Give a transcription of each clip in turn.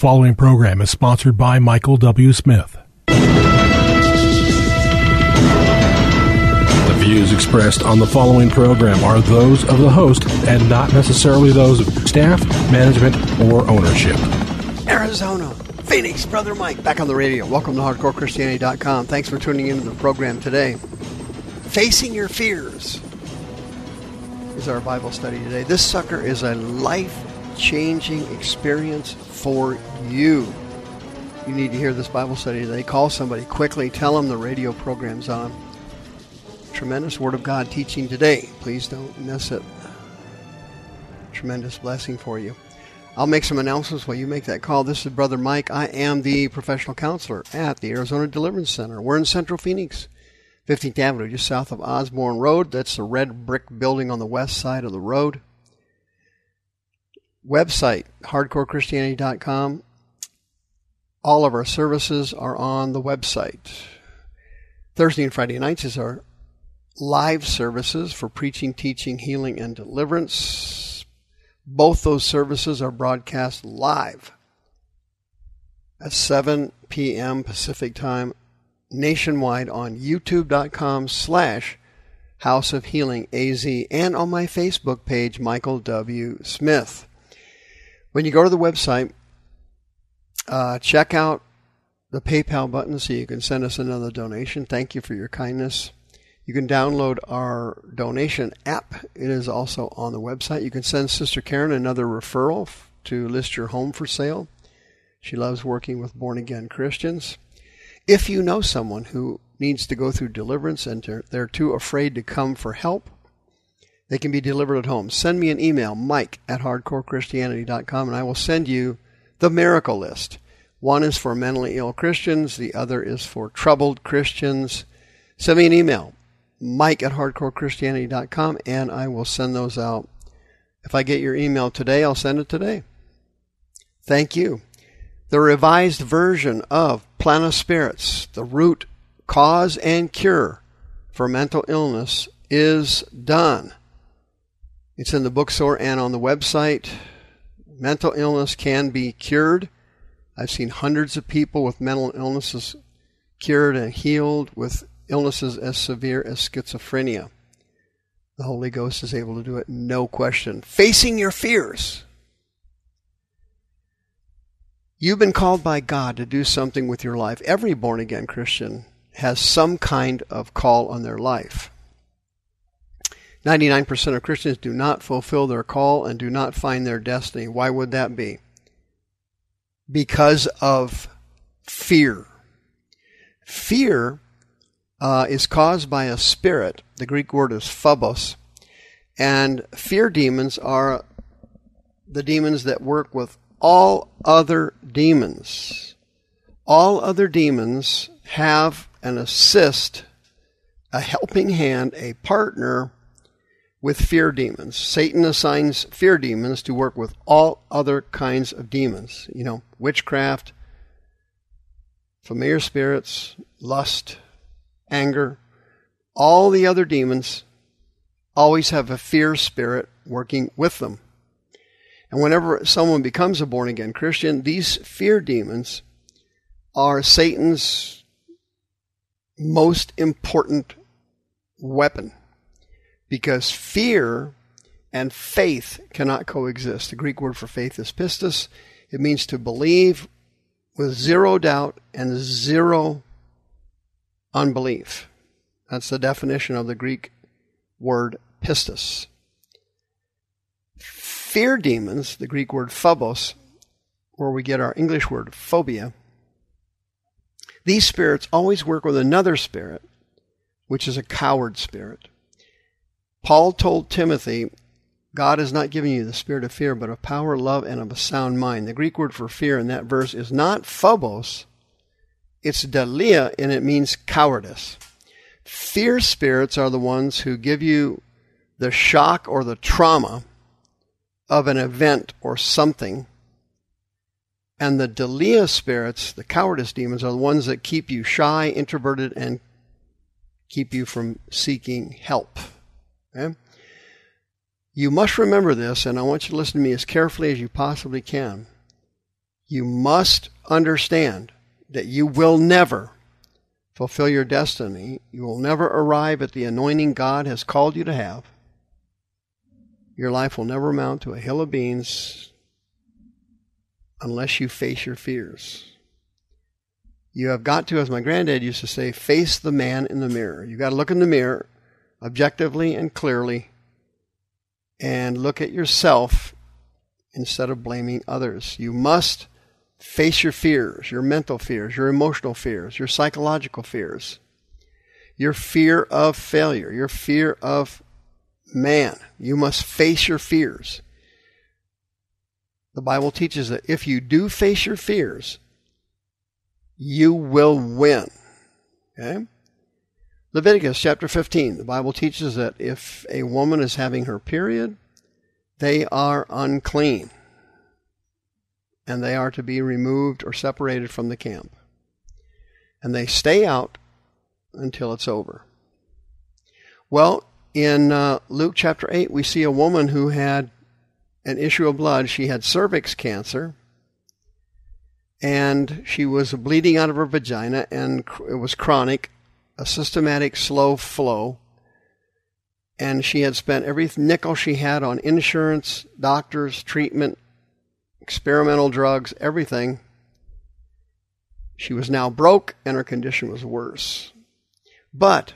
following program is sponsored by Michael W. Smith. The views expressed on the following program are those of the host and not necessarily those of staff, management, or ownership. Arizona, Phoenix, Brother Mike, back on the radio. Welcome to HardcoreChristianity.com. Thanks for tuning into the program today. Facing Your Fears is our Bible study today. This sucker is a life changing experience for you. You need to hear this Bible study today. Call somebody quickly. Tell them the radio program's on. Tremendous Word of God teaching today. Please don't miss it. Tremendous blessing for you. I'll make some announcements while you make that call. This is Brother Mike. I am the professional counselor at the Arizona Deliverance Center. We're in Central Phoenix. 15th Avenue, just south of Osborn Road. That's the red brick building on the west side of the road. Website, hardcorechristianity.com. All of our services are on the website. Thursday and Friday nights is our live services for preaching, teaching, healing, and deliverance. Both those services are broadcast live at 7 p.m. Pacific time nationwide on youtube.com slash House of Healing AZ and on my Facebook page, Michael W. Smith. When you go to the website, uh, check out the PayPal button so you can send us another donation. Thank you for your kindness. You can download our donation app. It is also on the website. You can send Sister Karen another referral to list your home for sale. She loves working with born again Christians. If you know someone who needs to go through deliverance and they're too afraid to come for help, they can be delivered at home. Send me an email, mike at hardcorechristianity.com, and I will send you the miracle list. One is for mentally ill Christians, the other is for troubled Christians. Send me an email, mike at hardcorechristianity.com, and I will send those out. If I get your email today, I'll send it today. Thank you. The revised version of Plan of Spirits, the root, cause, and cure for mental illness is done. It's in the bookstore and on the website. Mental illness can be cured. I've seen hundreds of people with mental illnesses cured and healed with illnesses as severe as schizophrenia. The Holy Ghost is able to do it, no question. Facing your fears. You've been called by God to do something with your life. Every born again Christian has some kind of call on their life. 99% of Christians do not fulfill their call and do not find their destiny. Why would that be? Because of fear. Fear uh, is caused by a spirit. The Greek word is phobos. And fear demons are the demons that work with all other demons. All other demons have an assist, a helping hand, a partner with fear demons. Satan assigns fear demons to work with all other kinds of demons, you know, witchcraft, familiar spirits, lust, anger. All the other demons always have a fear spirit working with them. And whenever someone becomes a born again Christian, these fear demons are Satan's most important weapon because fear and faith cannot coexist. The Greek word for faith is pistis. It means to believe with zero doubt and zero unbelief. That's the definition of the Greek word pistis. Fear demons, the Greek word phobos, where we get our English word phobia, these spirits always work with another spirit, which is a coward spirit. Paul told Timothy, God has not given you the spirit of fear, but of power, love, and of a sound mind. The Greek word for fear in that verse is not phobos, it's dalia, and it means cowardice. Fear spirits are the ones who give you the shock or the trauma of an event or something. And the Dalia spirits, the cowardice demons, are the ones that keep you shy, introverted, and keep you from seeking help. Okay? You must remember this, and I want you to listen to me as carefully as you possibly can. You must understand that you will never fulfill your destiny. You will never arrive at the anointing God has called you to have. Your life will never amount to a hill of beans unless you face your fears. You have got to, as my granddad used to say, face the man in the mirror. You've got to look in the mirror objectively and clearly and look at yourself instead of blaming others. You must face your fears, your mental fears, your emotional fears, your psychological fears, your fear of failure, your fear of man. You must face your fears. The Bible teaches that if you do face your fears, you will win. Okay? Leviticus chapter 15. The Bible teaches that if a woman is having her period, they are unclean and they are to be removed or separated from the camp. And they stay out until it's over. Well, in uh, Luke chapter 8, we see a woman who had an issue of blood. She had cervix cancer, and she was bleeding out of her vagina, and it was chronic, a systematic slow flow. And she had spent every nickel she had on insurance, doctors, treatment, experimental drugs, everything. She was now broke, and her condition was worse. But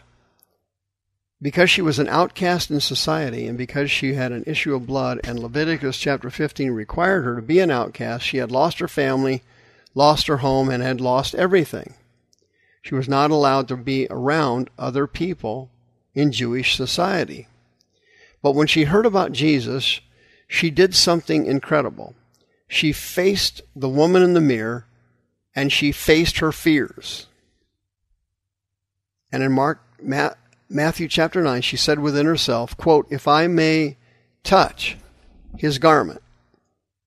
because she was an outcast in society and because she had an issue of blood and Leviticus chapter 15 required her to be an outcast, she had lost her family, lost her home, and had lost everything. She was not allowed to be around other people in Jewish society. But when she heard about Jesus, she did something incredible. She faced the woman in the mirror and she faced her fears. And in Mark, Matthew chapter 9, she said within herself, quote, If I may touch his garment,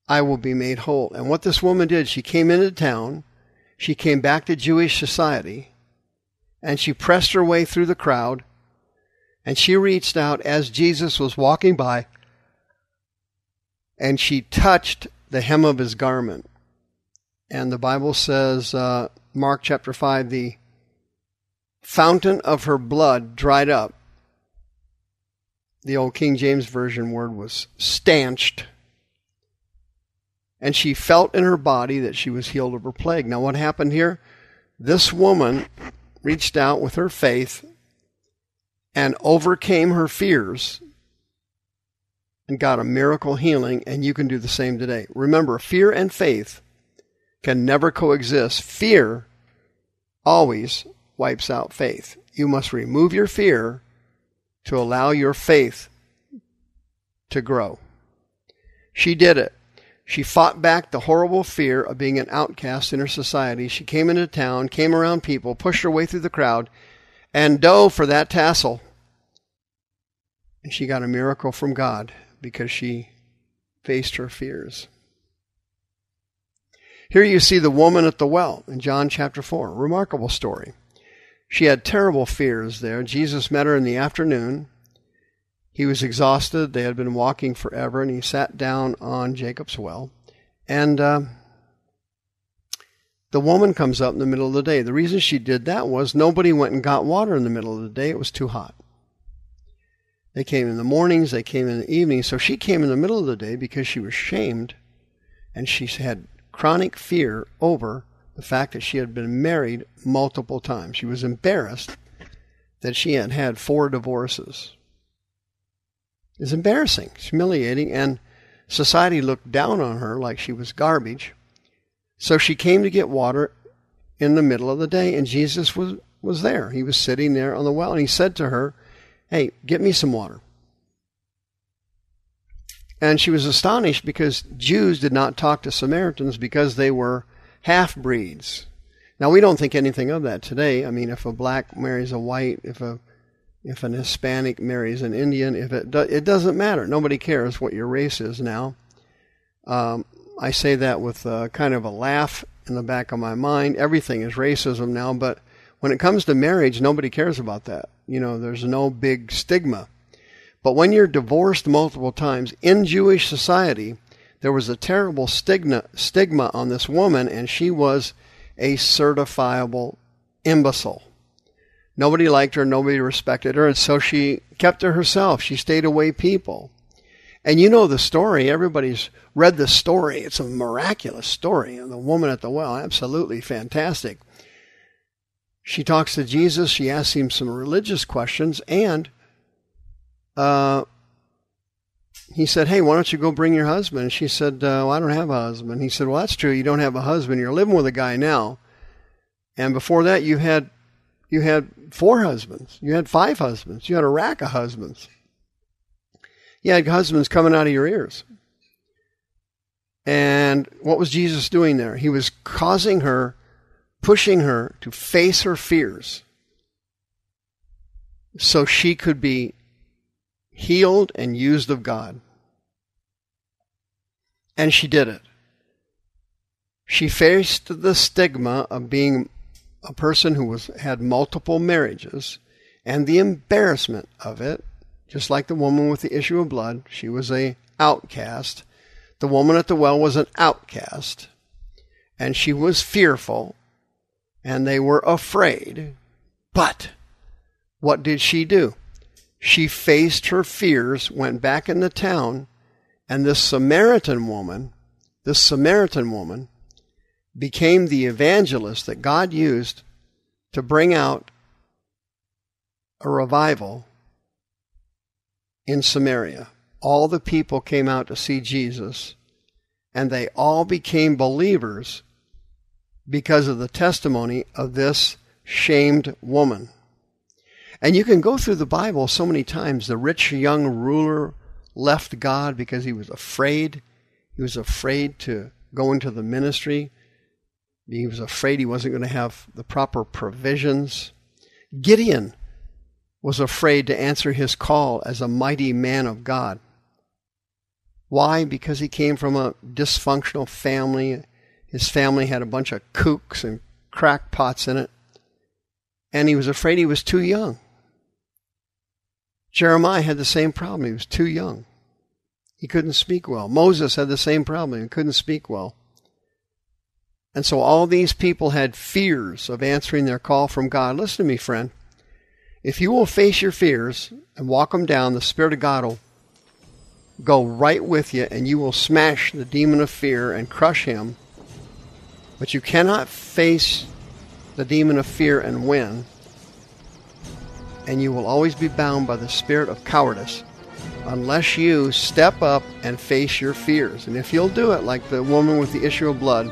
I will be made whole. And what this woman did, she came into town, she came back to Jewish society, and she pressed her way through the crowd, and she reached out as Jesus was walking by, and she touched the hem of his garment. And the Bible says, uh, Mark chapter 5, the fountain of her blood dried up. The old King James Version word was stanched. And she felt in her body that she was healed of her plague. Now, what happened here? This woman reached out with her faith and overcame her fears and got a miracle healing, and you can do the same today. Remember, fear and faith can never coexist. Fear always wipes out faith. You must remove your fear to allow your faith to grow. She did it. She fought back the horrible fear of being an outcast in her society. She came into town, came around people, pushed her way through the crowd, and dove for that tassel. And she got a miracle from God because she faced her fears. Here you see the woman at the well in John chapter 4. Remarkable story. She had terrible fears there. Jesus met her in the afternoon. He was exhausted. They had been walking forever, and he sat down on Jacob's well. And uh, the woman comes up in the middle of the day. The reason she did that was nobody went and got water in the middle of the day. It was too hot. They came in the mornings, they came in the evenings. So she came in the middle of the day because she was shamed and she had chronic fear over the fact that she had been married multiple times. She was embarrassed that she had had four divorces. It's embarrassing, humiliating, and society looked down on her like she was garbage. So she came to get water in the middle of the day, and Jesus was, was there. He was sitting there on the well, and he said to her, Hey, get me some water. And she was astonished because Jews did not talk to Samaritans because they were half breeds. Now we don't think anything of that today. I mean, if a black marries a white, if a if an Hispanic marries an Indian, if it do, it doesn't matter. Nobody cares what your race is now. Um, I say that with kind of a laugh in the back of my mind. Everything is racism now, but when it comes to marriage, nobody cares about that. You know, there's no big stigma. But when you're divorced multiple times in Jewish society, there was a terrible stigma, stigma on this woman, and she was a certifiable imbecile. Nobody liked her, nobody respected her, and so she kept to herself. She stayed away people. And you know the story. Everybody's read the story. It's a miraculous story. And the woman at the well, absolutely fantastic. She talks to Jesus. She asks him some religious questions. And uh, he said, Hey, why don't you go bring your husband? And she said, uh, well, I don't have a husband. He said, Well, that's true. You don't have a husband. You're living with a guy now. And before that, you had you had four husbands. You had five husbands. You had a rack of husbands. You had husbands coming out of your ears. And what was Jesus doing there? He was causing her, pushing her to face her fears so she could be healed and used of God. And she did it. She faced the stigma of being a person who was had multiple marriages and the embarrassment of it, just like the woman with the issue of blood, she was a outcast. The woman at the well was an outcast, and she was fearful, and they were afraid. But what did she do? She faced her fears, went back in the town, and this Samaritan woman, this Samaritan woman, became the evangelist that God used to bring out a revival in Samaria. All the people came out to see Jesus, and they all became believers because of the testimony of this shamed woman. And you can go through the Bible so many times. The rich young ruler left God because he was afraid. He was afraid to go into the ministry. He was afraid he wasn't going to have the proper provisions. Gideon was afraid to answer his call as a mighty man of God. Why? Because he came from a dysfunctional family. His family had a bunch of kooks and crackpots in it. And he was afraid he was too young. Jeremiah had the same problem. He was too young. He couldn't speak well. Moses had the same problem. He couldn't speak well. And so all these people had fears of answering their call from God. Listen to me, friend. If you will face your fears and walk them down, the Spirit of God will go right with you and you will smash the demon of fear and crush him. But you cannot face the demon of fear and win. And you will always be bound by the spirit of cowardice unless you step up and face your fears. And if you'll do it like the woman with the issue of blood,